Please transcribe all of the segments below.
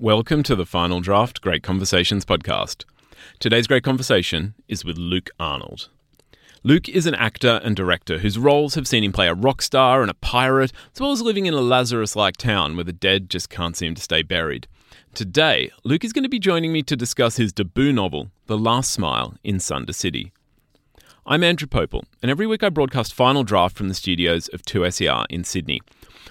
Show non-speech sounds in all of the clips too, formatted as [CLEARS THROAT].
Welcome to the Final Draft Great Conversations podcast. Today's great conversation is with Luke Arnold. Luke is an actor and director whose roles have seen him play a rock star and a pirate, as well as living in a Lazarus like town where the dead just can't seem to stay buried. Today, Luke is going to be joining me to discuss his debut novel, The Last Smile in Sunder City. I'm Andrew Popel, and every week I broadcast Final Draft from the studios of 2SER in Sydney.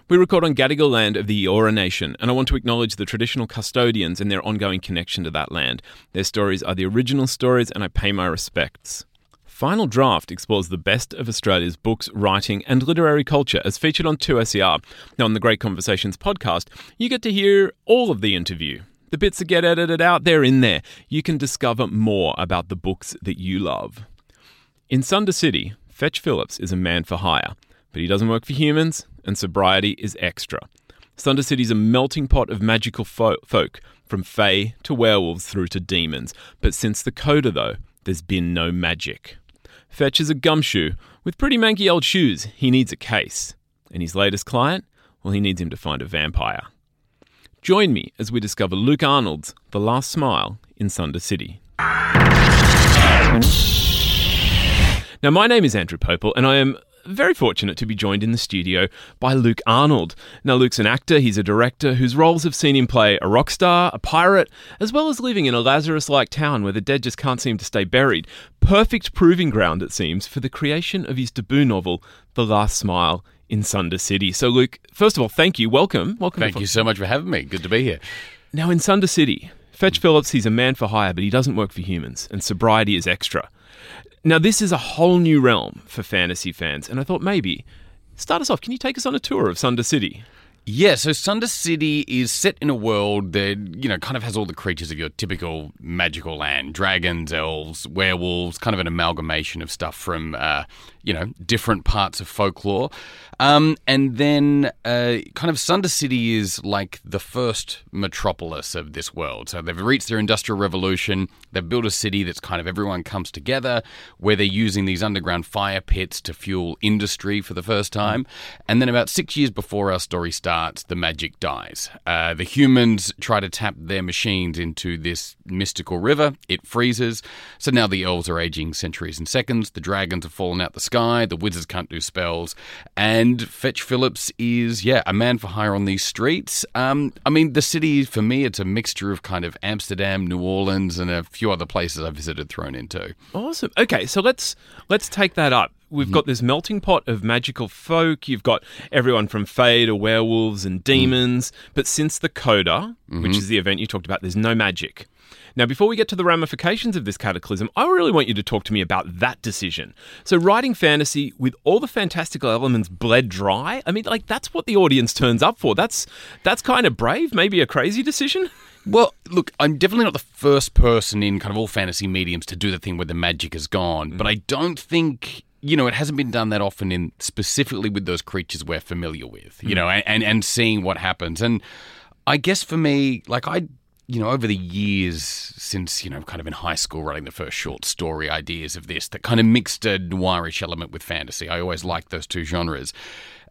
We record on Gadigal land of the Eora Nation, and I want to acknowledge the traditional custodians and their ongoing connection to that land. Their stories are the original stories, and I pay my respects. Final Draft explores the best of Australia's books, writing, and literary culture as featured on 2SER. Now, on the Great Conversations podcast, you get to hear all of the interview. The bits that get edited out, they're in there. You can discover more about the books that you love. In Sunder City, Fetch Phillips is a man for hire, but he doesn't work for humans, and sobriety is extra. Sunder City's a melting pot of magical fo- folk, from fae to werewolves through to demons. But since the coda, though, there's been no magic. Fetch is a gumshoe with pretty manky old shoes. He needs a case. And his latest client? Well, he needs him to find a vampire. Join me as we discover Luke Arnold's The Last Smile in Sunder City. Now, my name is Andrew Popel, and I am very fortunate to be joined in the studio by Luke Arnold. Now, Luke's an actor, he's a director whose roles have seen him play a rock star, a pirate, as well as living in a Lazarus like town where the dead just can't seem to stay buried. Perfect proving ground, it seems, for the creation of his debut novel, The Last Smile in Sunder City. So, Luke, first of all, thank you. Welcome. Welcome. Thank you so much for having me. Good to be here. Now, in Sunder City, Fetch Phillips, he's a man for hire, but he doesn't work for humans, and sobriety is extra. Now, this is a whole new realm for fantasy fans, and I thought maybe start us off. Can you take us on a tour of Sunder City? Yeah, so Sunder City is set in a world that, you know, kind of has all the creatures of your typical magical land dragons, elves, werewolves, kind of an amalgamation of stuff from, uh, you know, different parts of folklore. Um, and then uh, kind of Sunder City is like the first metropolis of this world. So they've reached their industrial revolution. They've built a city that's kind of everyone comes together, where they're using these underground fire pits to fuel industry for the first time. And then about six years before our story starts, the magic dies. Uh, the humans try to tap their machines into this mystical river. It freezes. So now the elves are aging centuries and seconds. The dragons have fallen out the sky. The wizards can't do spells. And Fetch Phillips is, yeah, a man for hire on these streets. Um, I mean, the city, for me, it's a mixture of kind of Amsterdam, New Orleans, and a few other places I've visited thrown into. Awesome. Okay, so let's let's take that up. We've mm-hmm. got this melting pot of magical folk. You've got everyone from fae to werewolves and demons. Mm. But since the Coda, which mm-hmm. is the event you talked about, there's no magic. Now, before we get to the ramifications of this cataclysm, I really want you to talk to me about that decision. So, writing fantasy with all the fantastical elements bled dry, I mean, like, that's what the audience turns up for. That's, that's kind of brave, maybe a crazy decision. Well, look, I'm definitely not the first person in kind of all fantasy mediums to do the thing where the magic is gone, but I don't think you know, it hasn't been done that often in specifically with those creatures we're familiar with, you mm. know, and, and, and seeing what happens. And I guess for me, like I, you know, over the years since, you know, kind of in high school writing the first short story ideas of this that kind of mixed a noirish element with fantasy. I always liked those two genres.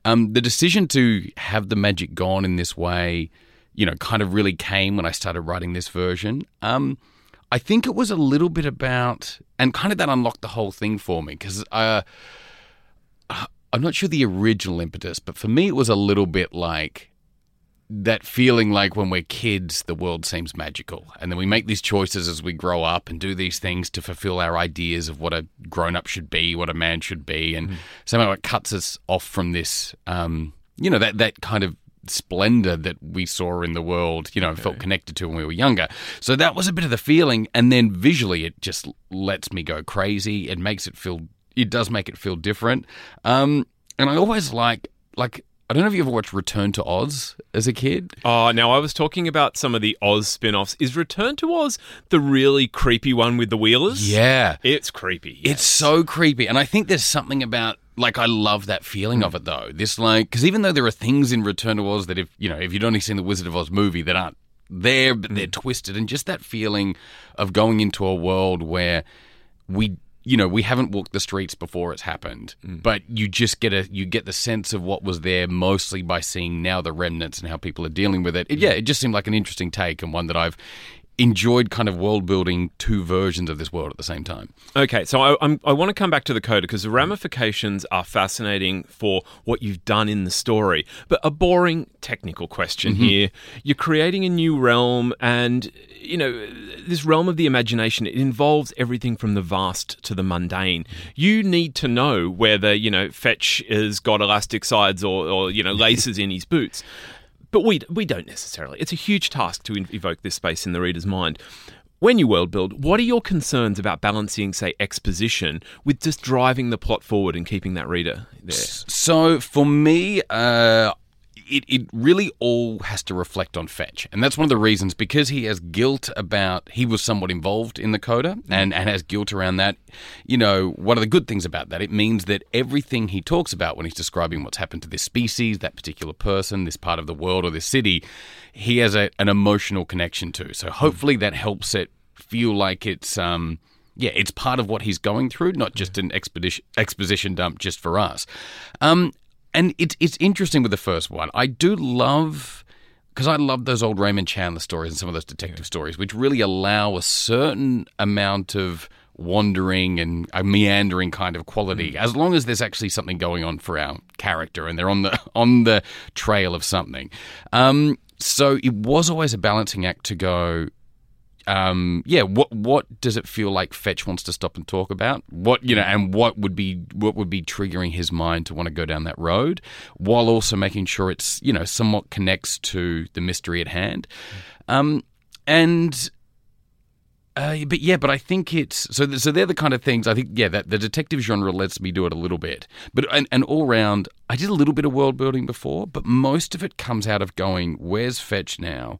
Um, the decision to have the magic gone in this way, you know, kind of really came when I started writing this version. Um, I think it was a little bit about, and kind of that unlocked the whole thing for me because uh, I'm not sure the original impetus, but for me it was a little bit like that feeling like when we're kids, the world seems magical. And then we make these choices as we grow up and do these things to fulfill our ideas of what a grown up should be, what a man should be. And somehow it cuts us off from this, um, you know, that, that kind of splendor that we saw in the world, you know, felt connected to when we were younger. So that was a bit of the feeling. And then visually, it just lets me go crazy. It makes it feel, it does make it feel different. Um, and I always like, like, I don't know if you ever watched Return to Oz as a kid. Oh, now I was talking about some of the Oz spin offs. Is Return to Oz the really creepy one with the Wheelers? Yeah. It's creepy. It's so creepy. And I think there's something about like I love that feeling of it though. This like because even though there are things in Return to Oz that if you know if you'd only seen the Wizard of Oz movie that aren't there but they're mm. twisted and just that feeling of going into a world where we you know, we haven't walked the streets before it's happened, mm. but you just get a you get the sense of what was there mostly by seeing now the remnants and how people are dealing with it. it mm. yeah, it just seemed like an interesting take and one that I've enjoyed kind of world building two versions of this world at the same time. Okay, so I, I'm, I want to come back to the coda because the ramifications are fascinating for what you've done in the story. But a boring technical question mm-hmm. here: you're creating a new realm, and you know this realm of the imagination. It involves everything from the vast to the mundane. You need to know whether you know Fetch has got elastic sides or, or you know laces in his boots. But we we don't necessarily. It's a huge task to evoke this space in the reader's mind. When you world build, what are your concerns about balancing, say, exposition with just driving the plot forward and keeping that reader there? So for me, uh, it, it really all has to reflect on Fetch. And that's one of the reasons because he has guilt about, he was somewhat involved in the coda and, and has guilt around that. You know, one of the good things about that, it means that everything he talks about when he's describing what's happened to this species, that particular person, this part of the world or this city, he has a, an emotional connection to. So hopefully that helps it feel like it's. Um, yeah, it's part of what he's going through, not just an expedition exposition dump just for us. Um, and it's it's interesting with the first one. I do love because I love those old Raymond Chandler stories and some of those detective stories, which really allow a certain amount of wandering and a meandering kind of quality, as long as there's actually something going on for our character and they're on the [LAUGHS] on the trail of something. Um, so it was always a balancing act to go um, yeah, what what does it feel like Fetch wants to stop and talk about? What you know, and what would be what would be triggering his mind to want to go down that road, while also making sure it's you know somewhat connects to the mystery at hand, um, and. Uh, but yeah, but I think it's so. So they're the kind of things I think. Yeah, that the detective genre lets me do it a little bit, but and, and all round, I did a little bit of world building before, but most of it comes out of going, "Where's Fetch now?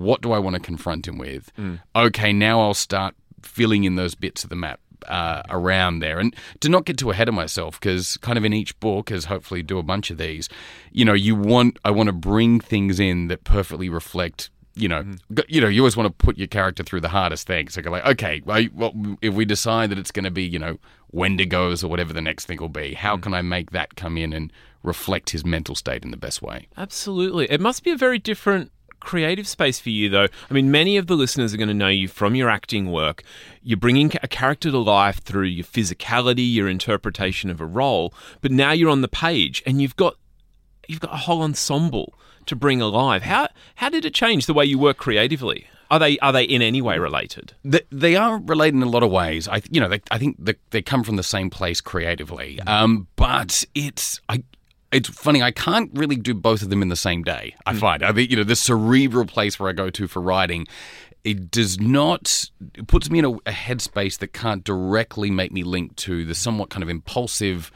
What do I want to confront him with? Mm. Okay, now I'll start filling in those bits of the map uh, around there. And to not get too ahead of myself, because kind of in each book, as hopefully do a bunch of these, you know, you want I want to bring things in that perfectly reflect. You know, mm-hmm. g- you know, you always want to put your character through the hardest thing. So, like, okay, well, well, if we decide that it's going to be, you know, Wendigos or whatever the next thing will be, how mm. can I make that come in and reflect his mental state in the best way? Absolutely. It must be a very different creative space for you, though. I mean, many of the listeners are going to know you from your acting work. You're bringing a character to life through your physicality, your interpretation of a role, but now you're on the page and you've got you've got a whole ensemble to bring alive. How how did it change the way you work creatively? Are they are they in any way related? They, they are related in a lot of ways. I, you know, they, I think they, they come from the same place creatively. Um, but it's I. It's funny. I can't really do both of them in the same day. I find. I think you know the cerebral place where I go to for writing. It does not. It puts me in a, a headspace that can't directly make me link to the somewhat kind of impulsive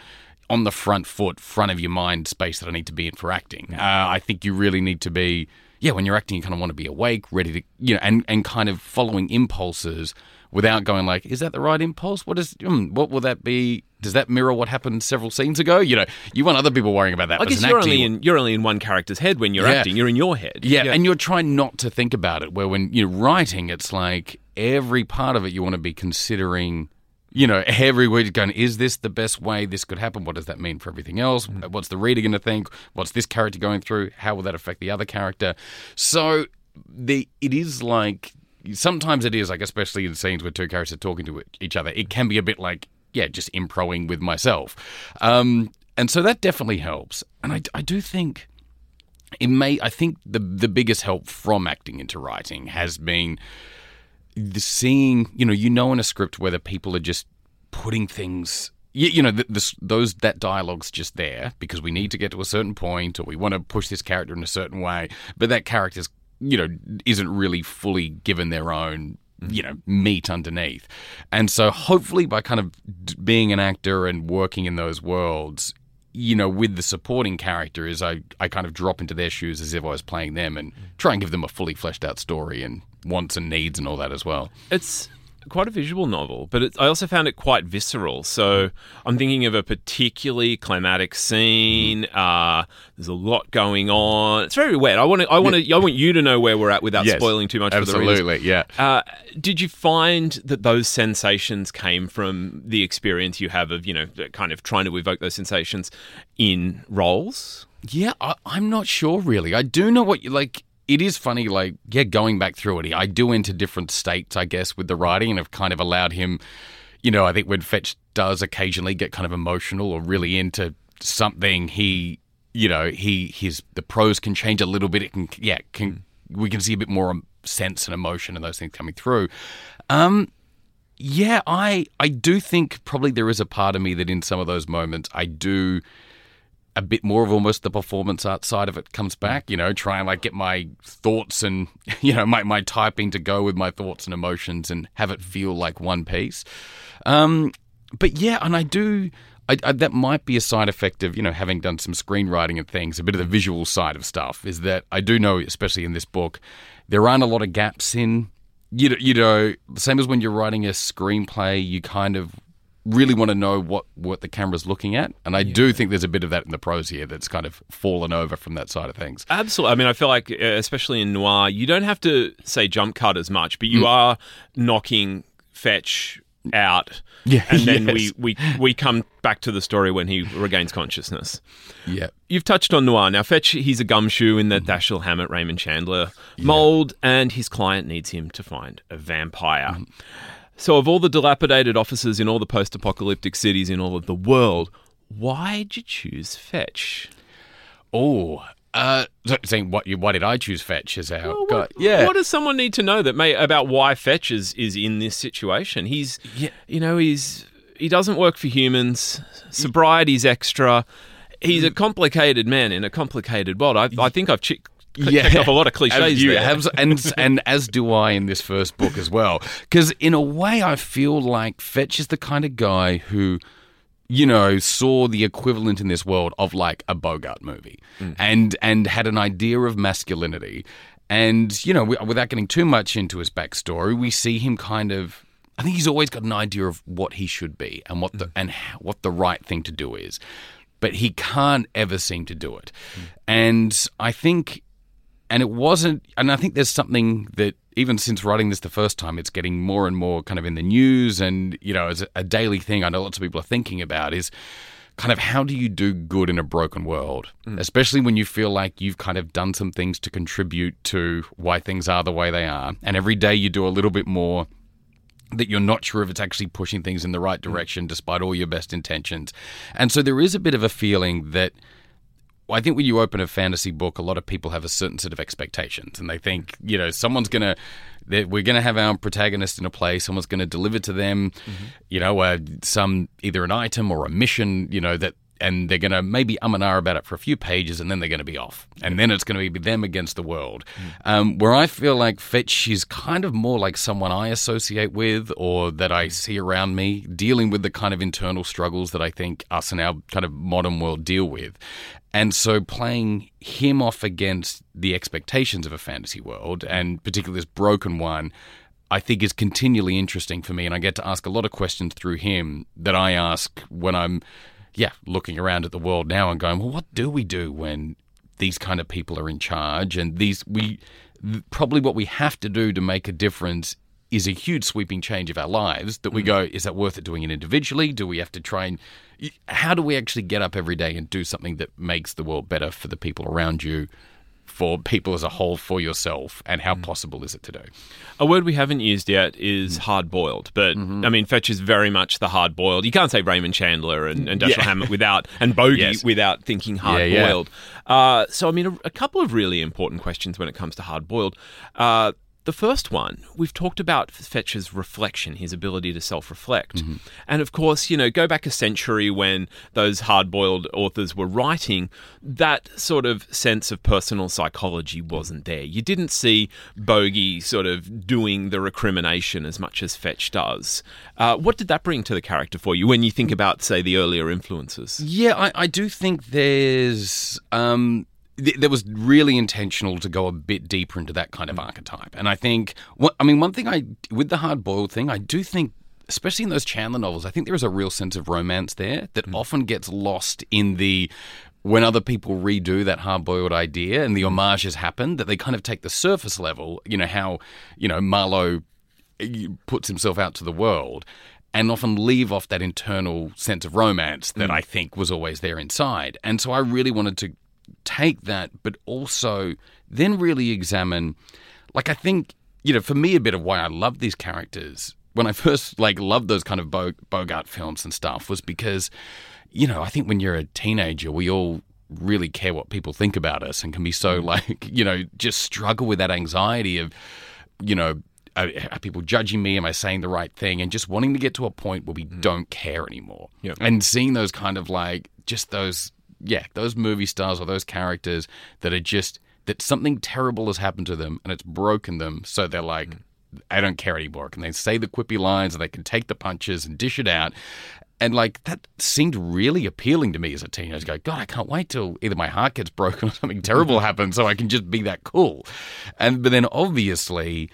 on the front foot, front of your mind space that I need to be in for acting. Uh, I think you really need to be, yeah, when you're acting, you kind of want to be awake, ready to, you know, and, and kind of following impulses without going like, is that the right impulse? What is, mm, what will that be? Does that mirror what happened several scenes ago? You know, you want other people worrying about that. I guess you're only in you're only in one character's head when you're Yeah. acting. You're in your head. yeah, and you're trying not to think about it. Where when you're writing, it's like every part of it you want to be considering. You know, every word going, is this the best way this could happen? What does that mean for everything else? What's the reader going to think? What's this character going through? How will that affect the other character? So, the it is like sometimes it is like, especially in scenes where two characters are talking to each other, it can be a bit like, yeah, just improing with myself, um, and so that definitely helps. And I, I do think it may I think the the biggest help from acting into writing has been the seeing you know you know in a script whether people are just putting things you, you know th this, those that dialogue's just there because we need to get to a certain point or we want to push this character in a certain way but that character's you know isn't really fully given their own you know meat underneath and so hopefully by kind of being an actor and working in those worlds you know, with the supporting characters, I, I kind of drop into their shoes as if I was playing them and try and give them a fully fleshed out story and wants and needs and all that as well. It's quite a visual novel, but it, I also found it quite visceral. So I'm thinking of a particularly climatic scene. Uh, there's a lot going on. It's very wet. I want to. I want to. I want you to know where we're at without Yes, spoiling too much for the readers. Absolutely, yeah. Uh, did you find that those sensations came from the experience you have of, you know, kind of trying to evoke those sensations in roles? Yeah, I, I'm not sure really. I do know what you like. It is funny, like, yeah, going back through it, I do enter different states, I guess, with the writing and have kind of allowed him, you know, I think when Fetch does occasionally get kind of emotional or really into something, he, you know, he, his, the prose can change a little bit. It can, yeah, can, we can see a bit more um, sense and emotion and those things coming through. Um, yeah, I, I do think probably there is a part of me that in some of those moments I do a bit more of almost the performance art side of it comes back, you know, try and like get my thoughts and, [LAUGHS] you know, my, my typing to go with my thoughts and emotions and have it feel like one piece. Um, but yeah, and I do, I, I, that might be a side effect of, you know, having done some screenwriting and things, a bit of the visual side of stuff is that I do know, especially in this book, there aren't a lot of gaps in, you know, you know, same as when you're writing a screenplay, you kind of really want to know what, what the camera's looking at. And I do think there's a bit of that in the prose here that's kind of fallen over from that side of things. Absolutely. I mean, I feel like, uh, especially in noir, you don't have to say jump cut as much, but you mm. are knocking Fetch out. Yeah, And then [LAUGHS] yes. we, we, we come back to the story when he regains consciousness. Yeah. You've touched on Noir. Now, Fetch, he's a gumshoe in the mm. Dashiell Hammett, Raymond Chandler mold, and his client needs him to find a vampire. Mm. So, of all the dilapidated offices in all the post apocalyptic cities in all of the world, why'd you choose Fetch? Oh, uh, saying what? you- Why did I choose Fetch? Is how? Well, what, yeah. What does someone need to know that may about why Fetch is, is in this situation? He's, Yeah. you know, he's he doesn't work for humans. Sobriety's extra. He's a complicated man in a complicated world. I, I think I've checked, checked off a lot of cliches you have- and [LAUGHS] and as do I in this first book as well. Because in a way, I feel like Fetch is the kind of guy who, you know, saw the equivalent in this world of like a Bogart movie, mm. and and had an idea of masculinity. And you know, wi- without getting too much into his backstory, we see him kind of. I think he's always got an idea of what he should be and what the mm. and what the right thing to do is, but he can't ever seem to do it. Mm. And I think and it wasn't and i think there's something that even since writing this the first time it's getting more and more kind of in the news and you know as a, a daily thing i know lots of people are thinking about is kind of how do you do good in a broken world? Mm. Especially when you feel like you've kind of done some things to contribute to why things are the way they are. And every day you do a little bit more that you're not sure if it's actually pushing things in the right mm. direction despite all your best intentions. And so there is a bit of a feeling that I think when you open a fantasy book, a lot of people have a certain set of expectations, and they think, you know, someone's gonna, we're gonna have our protagonist in a place, someone's gonna deliver to them, you know, uh, some either an item or a mission, you know, that, and they're gonna maybe um and ah about it for a few pages, and then they're gonna be off, and then it's gonna be them against the world. Um, where I feel like Fetch is kind of more like someone I associate with, or that I see around me, dealing with the kind of internal struggles that I think us in our kind of modern world deal with. And so playing him off against the expectations of a fantasy world, and particularly this broken one, I think is continually interesting for me. And I get to ask a lot of questions through him that I ask when I'm, yeah, looking around at the world now and going, well, what do we do when these kind of people are in charge? And these, we, probably what we have to do to make a difference is a huge sweeping change of our lives that we go, is that worth it doing it individually? Do we have to try and how do we actually get up every day and do something that makes the world better for the people around you, for people as a whole, for yourself, and how possible is it to do? A word we haven't used yet is Mm. hard boiled, but Mm-hmm. I mean, Fetch is very much the hard boiled. You can't say Raymond Chandler and, and Dashiell Yeah. Hammett without, and Bogey Yes. without thinking hard yeah. boiled. Uh, so, I mean, a, a couple of really important questions when it comes to hard boiled. Uh, the first one, we've talked about Fetch's reflection, his ability to self reflect. Mm-hmm. And of course, you know, go back a century when those hard boiled authors were writing, that sort of sense of personal psychology wasn't there. You didn't see Bogey sort of doing the recrimination as much as Fetch does. Uh, what did that bring to the character for you when you think about, say, the earlier influences? Yeah, I, I do think there's. Um, th- that was really intentional to go a bit deeper into that kind of mm. archetype. And I think, what, I mean, one thing I with the hard boiled thing, I do think. Especially in those Chandler novels, I think there is a real sense of romance there that mm. often gets lost in the when other people redo that hard boiled idea and the mm. homages happen, that they kind of take the surface level, you know, how, you know, Marlowe eh, puts himself out to the world and often leave off that internal sense of romance that I think was always there inside. And so I really wanted to take that, but also then really examine, like, I think, you know, for me, a bit of why I love these characters when I first, like, loved those kind of Bogart films and stuff was because, you know, I think when you're a teenager, we all really care what people think about us and can be so, mm. like, [LAUGHS] you know, just struggle with that anxiety of, you know, are, are people judging me? Am I saying the right thing? And just wanting to get to a point where we mm. don't care anymore. Yep. And seeing those kind of like, just those, yeah, those movie stars or those characters that are just, that something terrible has happened to them and it's broken them. So they're like, mm. I don't care anymore. Can they say the quippy lines and they can take the punches and dish it out? And like that seemed really appealing to me as a teenager. Go, God, I can't wait till either my heart gets broken or something terrible [LAUGHS] happens, so I can just be that cool. And but then obviously,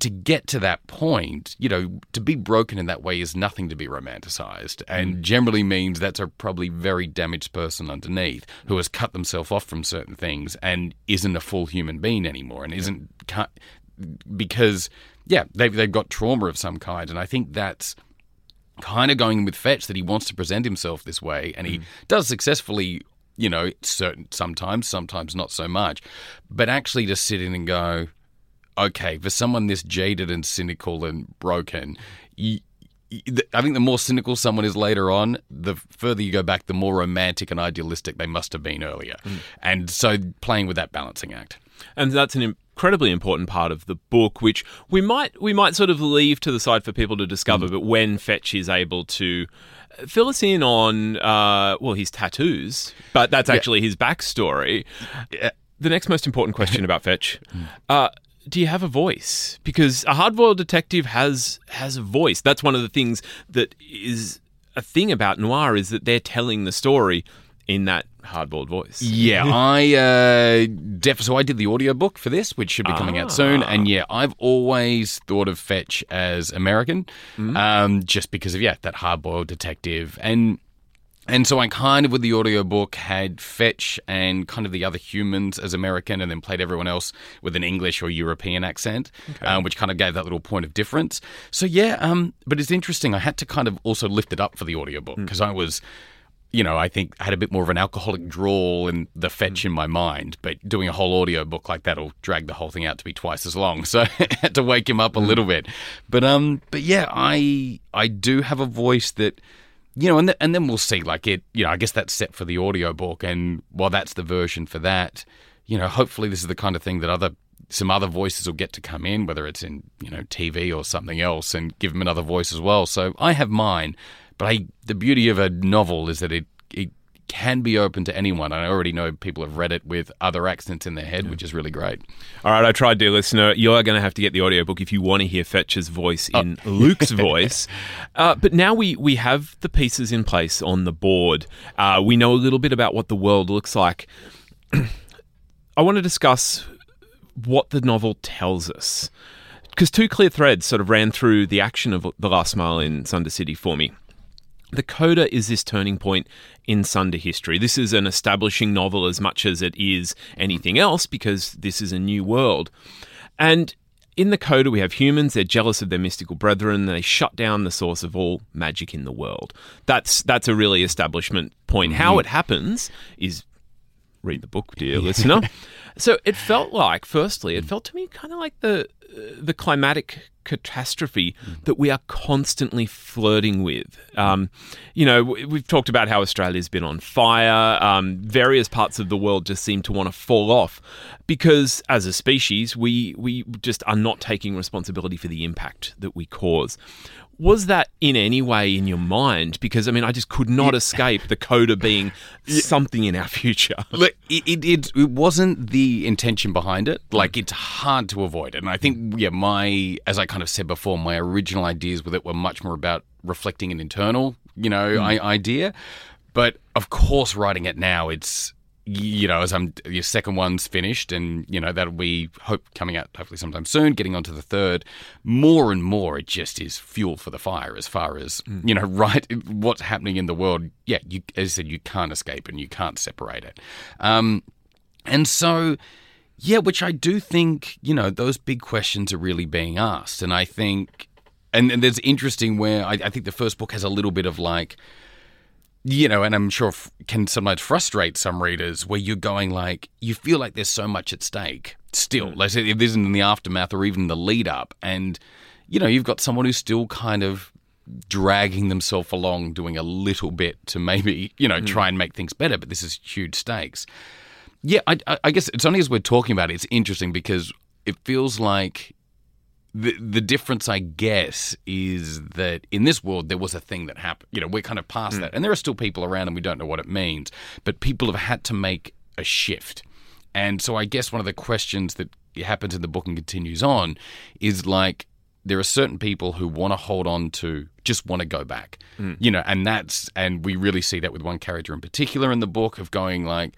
to get to that point, you know, to be broken in that way is nothing to be romanticized, mm. and generally means that's a probably very damaged person underneath who has cut themselves off from certain things and isn't a full human being anymore, and isn't cut because yeah, they've they've got trauma of some kind, and I think that's kind of going with Fetch that he wants to present himself this way, and he mm. does successfully. You know, certain sometimes, sometimes not so much, but actually just sit in and go, okay, for someone this jaded and cynical and broken, you, I think the more cynical someone is later on, the further you go back, the more romantic and idealistic they must have been earlier. And so playing with that balancing act. and that's an incredibly important part of the book, which we might we might sort of leave to the side for people to discover. But when Fetch is able to fill us in on uh, well his tattoos, but that's actually his backstory. The next most important question about Fetch. Uh, do you have a voice? Because a hard-boiled detective has has a voice. That's one of the things that is a thing about noir is that they're telling the story in that hard-boiled voice. Yeah, [LAUGHS] I uh, def- so I did the audiobook for this, which should be coming out soon. And yeah, I've always thought of Fetch as American, um, just because of yeah that hard boiled detective and. And so I kind of, with the audiobook, had Fetch and kind of the other humans as American and then played everyone else with an English or European accent, um, which kind of gave that little point of difference. So, yeah, um, but it's interesting. I had to kind of also lift it up for the audiobook because I was you know, I think I had a bit more of an alcoholic drawl and the fetch in my mind, but doing a whole audio book like that'll drag the whole thing out to be twice as long. [LAUGHS] So I had to wake him up a little bit. But um but yeah, I I do have a voice that you know, and and then we'll see like it, you know, I guess that's set for the audio book and while that's the version for that, you know, hopefully this is the kind of thing that other some other voices will get to come in, whether it's in you know TV or something else, and give them another voice as well. So I have mine, but I the beauty of a novel is that it it can be open to anyone. I already know people have read it with other accents in their head, which is really great. All right, I tried, dear listener. You are going to have to get the audiobook if you want to hear Fetch's voice in Luke's [LAUGHS] voice. Uh, but now we, we have the pieces in place on the board. Uh, we know a little bit about what the world looks like. [CLEARS THROAT] I want to discuss what the novel tells us. Because two clear threads sort of ran through the action of The Last Smile in Sunder City for me. The Coda is this turning point in Sunder history. This is an establishing novel as much as it is anything else because this is a new world. And in the Coda, we have humans. They're jealous of their mystical brethren. They shut down the source of all magic in the world. That's that's a really establishment point. How mm-hmm. it happens is read the book, dear [LAUGHS] listener. So it [LAUGHS] felt like, firstly, it felt to me kind of like the uh, the climatic catastrophe that we are constantly flirting with. Um, you know, we've talked about how Australia's been on fire. Um, various parts of the world just seem to want to fall off because, as a species, we we just are not taking responsibility for the impact that we cause. Was that in any way in your mind? Because I mean, I just could not escape the coda being [LAUGHS] something in our future. Look, it, it, it, wasn't the intention behind it. Like, mm. it's hard to avoid it. And I think, yeah, my, as I kind of said before, my original ideas with it were much more about reflecting an internal, you know, mm. I, idea. But of course, writing it now, it's, you know, as I'm your second one's finished, and you know that'll be hope coming out hopefully sometime soon. Getting onto the third, more and more, it just is fuel for the fire as far as Mm. you know, [LAUGHS] right? What's happening in the world? Yeah, you as I said, you can't escape and you can't separate it. Um, and so, yeah, which I do think you know those big questions are really being asked, and I think, and, and there's interesting where I, I think the first book has a little bit of like you know, and I'm sure f- can sometimes frustrate some readers where you're going like, you feel like there's so much at stake still. Mm. Like, say, if this isn't in the aftermath or even the lead up, and you know, you've got someone who's still kind of dragging themselves along, doing a little bit to maybe you know mm. try and make things better, but this is huge stakes. Yeah, I- I guess it's only as we're talking about it, it's interesting because it feels like the the difference, I guess, is that in this world there was a thing that happened. You know, we're kind of past hmm. that, and there are still people around, and we don't know what it means. But people have had to make a shift, and so I guess one of the questions that happens in the book and continues on is like there are certain people who want to hold on to just want to go back hmm. you know and that's and we really see that with one character in particular in the book of going like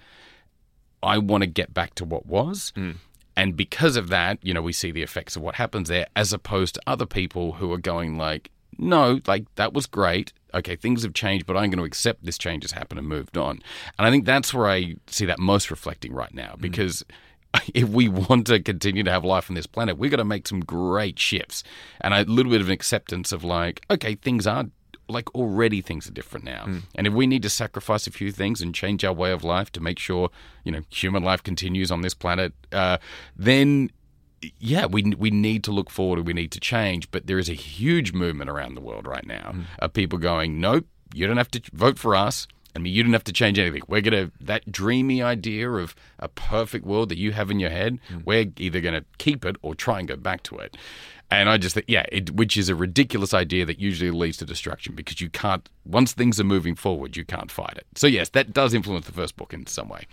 I want to get back to what was. Hmm. And because of that, you know, we see the effects of what happens there, as opposed to other people who are going like, no, like that was great. Okay, things have changed, but I'm going to accept this change has happened and moved on. And I think that's where I see that most reflecting right now mm. because [LAUGHS] if we want to continue to have life on this planet, we've got to make some great shifts and a little bit of an acceptance of like, okay, things are like already things are different now. Hmm. And if we need to sacrifice a few things and change our way of life to make sure, you know, human life continues on this planet, uh, then yeah, we we need to look forward and we need to change. But there is a huge movement around the world right now hmm. of people going, nope, you don't have to vote for us. I mean, you don't have to change anything. We're gonna that dreamy idea of a perfect world that you have in your head. Hmm. We're either gonna keep it or try and go back to it. And I just think, yeah, it, which is a ridiculous idea that usually leads to destruction because you can't. Once things are moving forward, you can't fight it. So yes, that does influence the first book in some way.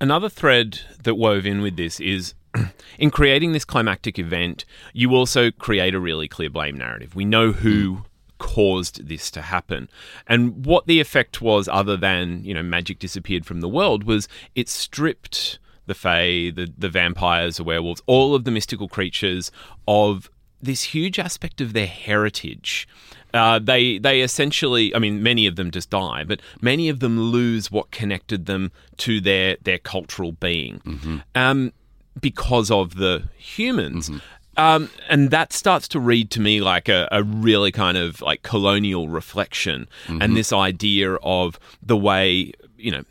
Another thread that wove in with this is [CLEARS THROAT] in creating this climactic event, you also create a really clear blame narrative. We know who hmm. caused this to happen. And what the effect was, other than, you know, magic disappeared from the world, was it stripped the Fae, the, the vampires, the werewolves, all of the mystical creatures of this huge aspect of their heritage. Uh, they they essentially, I mean, many of them just die, but many of them lose what connected them to their their cultural being, um, because of the humans. Um, and that starts to read to me like a, a really kind of like colonial reflection, and this idea of the way you know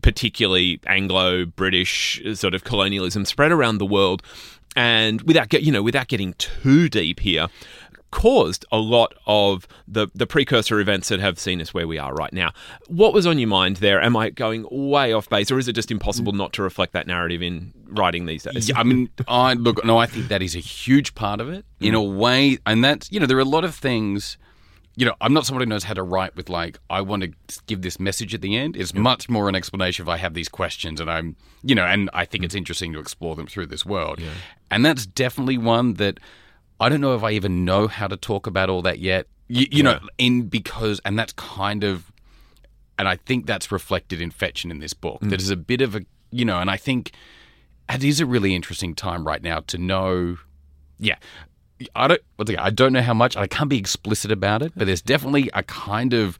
particularly Anglo British sort of colonialism spread around the world, and without get you know without getting too deep here, caused a lot of the the precursor events that have seen us where we are right now. What was on your mind there? Am I going way off base, or is it just impossible not to reflect that narrative in writing these days? Yeah, I mean, I look. No, I think that is a huge part of it in mm. a way, and that's you know there are a lot of things. You know, I'm not someone who knows how to write with like I want to give this message at the end. It's much more an explanation if I have these questions and I'm you know, and I think mm. it's interesting to explore them through this world. And that's definitely one that I don't know if I even know how to talk about all that yet. You, you know, in because and that's kind of and I think that's reflected in Fetchin in this book. That mm. is a bit of a you know, and I think it is a really interesting time right now to know. Yeah, I don't. I don't know how much. I can't be explicit about it, but there's definitely a kind of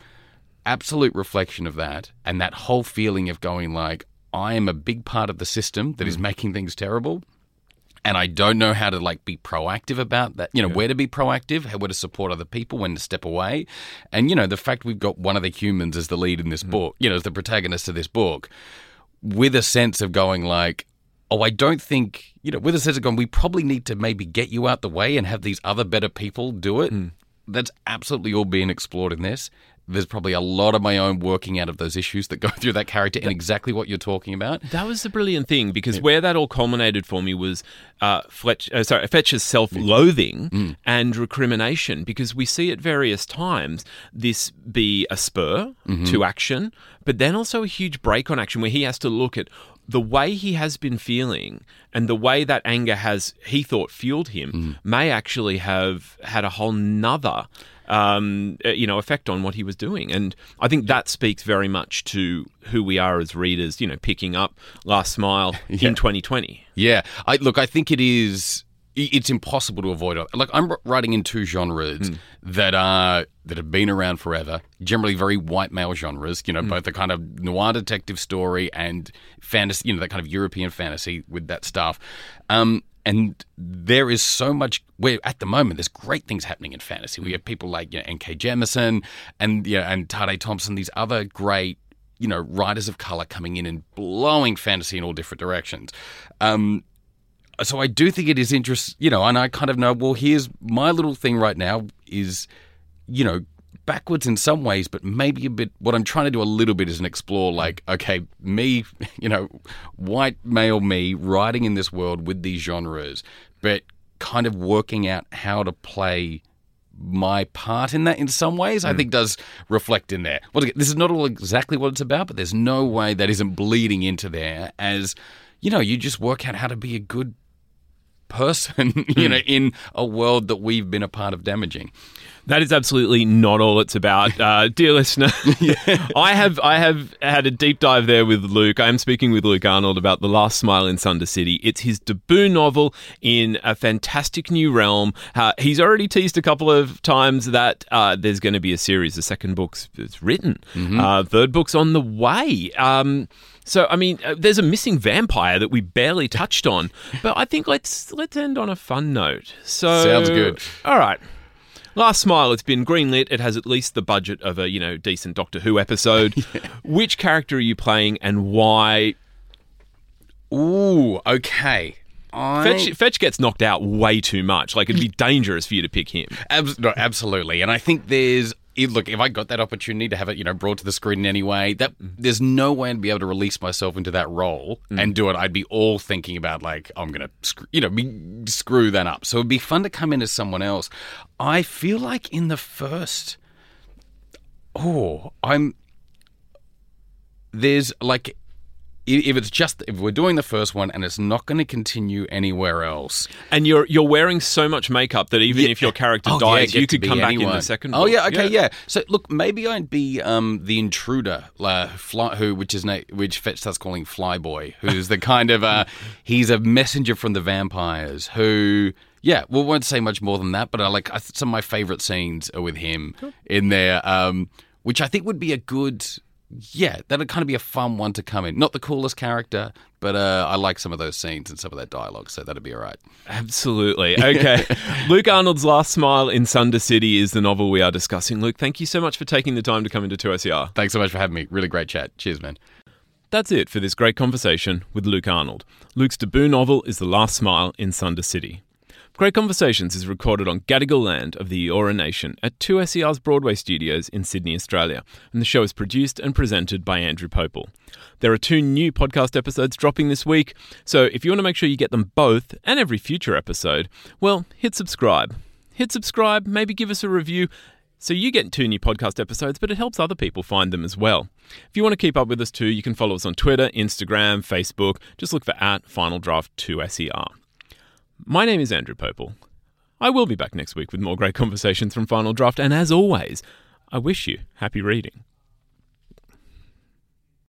absolute reflection of that, and that whole feeling of going like, I am a big part of the system that is hmm. making things terrible. And I don't know how to like be proactive about that. You know, where to be proactive, how where to support other people, when to step away. And you know, the fact we've got one of the humans as the lead in this hmm. book, you know, as the protagonist of this book, with a sense of going like, oh, I don't think, you know, with a going, we probably need to maybe get you out the way and have these other better people do it. That's absolutely all being explored in this. There's probably a lot of my own working out of those issues that go [LAUGHS] through that character and exactly what you're talking about. That was the brilliant thing because where that all culminated for me was uh, Fletch, uh, sorry, Fetch's self-loathing and recrimination because we see at various times this be a spur to action, but then also a huge break on action where he has to look at the way he has been feeling and the way that anger has he thought fueled him may actually have had a whole nother um, uh, you know, effect on what he was doing. And I think that speaks very much to who we are as readers. You know, picking up Last Smile [LAUGHS] Yeah. in 2020. Yeah, I look. I think it is. It's impossible to avoid. Like I'm writing in two genres that are that have been around forever. Generally, very white male genres. You know, both the kind of noir detective story and fantasy. You know, that kind of European fantasy with that stuff. Um, and there is so much. Where at the moment, there's great things happening in fantasy. We have people like you know, N.K. Jemisin and you know, and Tade Thompson. These other great you know, writers of color coming in and blowing fantasy in all different directions. Um, so I do think it is interest, you know, and I kind of know, well, here's my little thing right now is, you know, backwards in some ways, but maybe a bit. What I'm trying to do a little bit is an explore, like, okay, me, [LAUGHS] you know, white male me writing in this world with these genres, but kind of working out how to play my part in that in some ways I hmm. think does reflect in there. Well, this is not all exactly what it's about, but there's no way that isn't bleeding into there as you know, you just work out how to be a good person, [LAUGHS] you know, in a world that we've been a part of damaging. That is absolutely not all it's about, uh, [LAUGHS] dear listener. I have I have had a deep dive there with Luke. I am speaking with Luke Arnold about The Last Smile in Sunder City. It's his debut novel in a fantastic new realm. Uh, he's already teased a couple of times that uh, there's going to be a series. The second book's it's written. Uh, third book's on the way. Um, so I mean, uh, there's a missing vampire that we barely touched on, but I think let's let's end on a fun note. So Sounds good. All right. Last Smile, it's been greenlit. It has at least the budget of a, you know, decent Doctor Who episode. [LAUGHS] Which character are you playing and why? Ooh, okay. I Fetch, Fetch gets knocked out way too much. Like, it'd be [LAUGHS] dangerous for you to pick him. Abs- no, absolutely, and I think there's it, look if I got that opportunity to have it, you know, brought to the screen in any way, that mm-hmm. there's no way I'd be able to release myself into that role mm. and do it. I'd be all thinking about like I'm gonna, sc- you know, be, screw that up. So it'd be fun to come in as someone else. I feel like in the first, oh, I'm there's like if it's just if we're doing the first one and it's not going to continue anywhere else, And you're you're wearing so much makeup that even if your character Oh, dies, get you could come back in the second Oh book. yeah, okay, yeah. So look, maybe I'd be um, the intruder, uh, fly, who which is na- which Fetch starts calling Flyboy, who's the kind of uh, [LAUGHS] he's a messenger from the vampires who. Yeah, well, won't say much more than that, but I like I, some of my favorite scenes are with him in there, um, which I think would be a good, yeah, that'd kind of be a fun one to come in. Not the coolest character, but uh, I like some of those scenes and some of that dialogue, so that'd be all right. Absolutely. Okay. [LAUGHS] Luke Arnold's Last Smile in Sunder City is the novel we are discussing. Luke, thank you so much for taking the time to come into 2SER. Thanks so much for having me. Really great chat. Cheers, man. That's it for this great conversation with Luke Arnold. Luke's debut novel is The Last Smile in Sunder City. Great Conversations is recorded on Gadigal land of the Eora Nation at 2SER's Broadway studios in Sydney, Australia, and the show is produced and presented by Andrew Popel. There are two new podcast episodes dropping this week, so if you want to make sure you get them both and every future episode, well, hit subscribe. Hit subscribe, maybe give us a review, so you get two new podcast episodes, but it helps other people find them as well. If you want to keep up with us too, you can follow us on Twitter, Instagram, Facebook. Just look for at Final Draft 2SER. My name is Andrew Popel. I will be back next week with more great conversations from Final Draft, and as always, I wish you happy reading.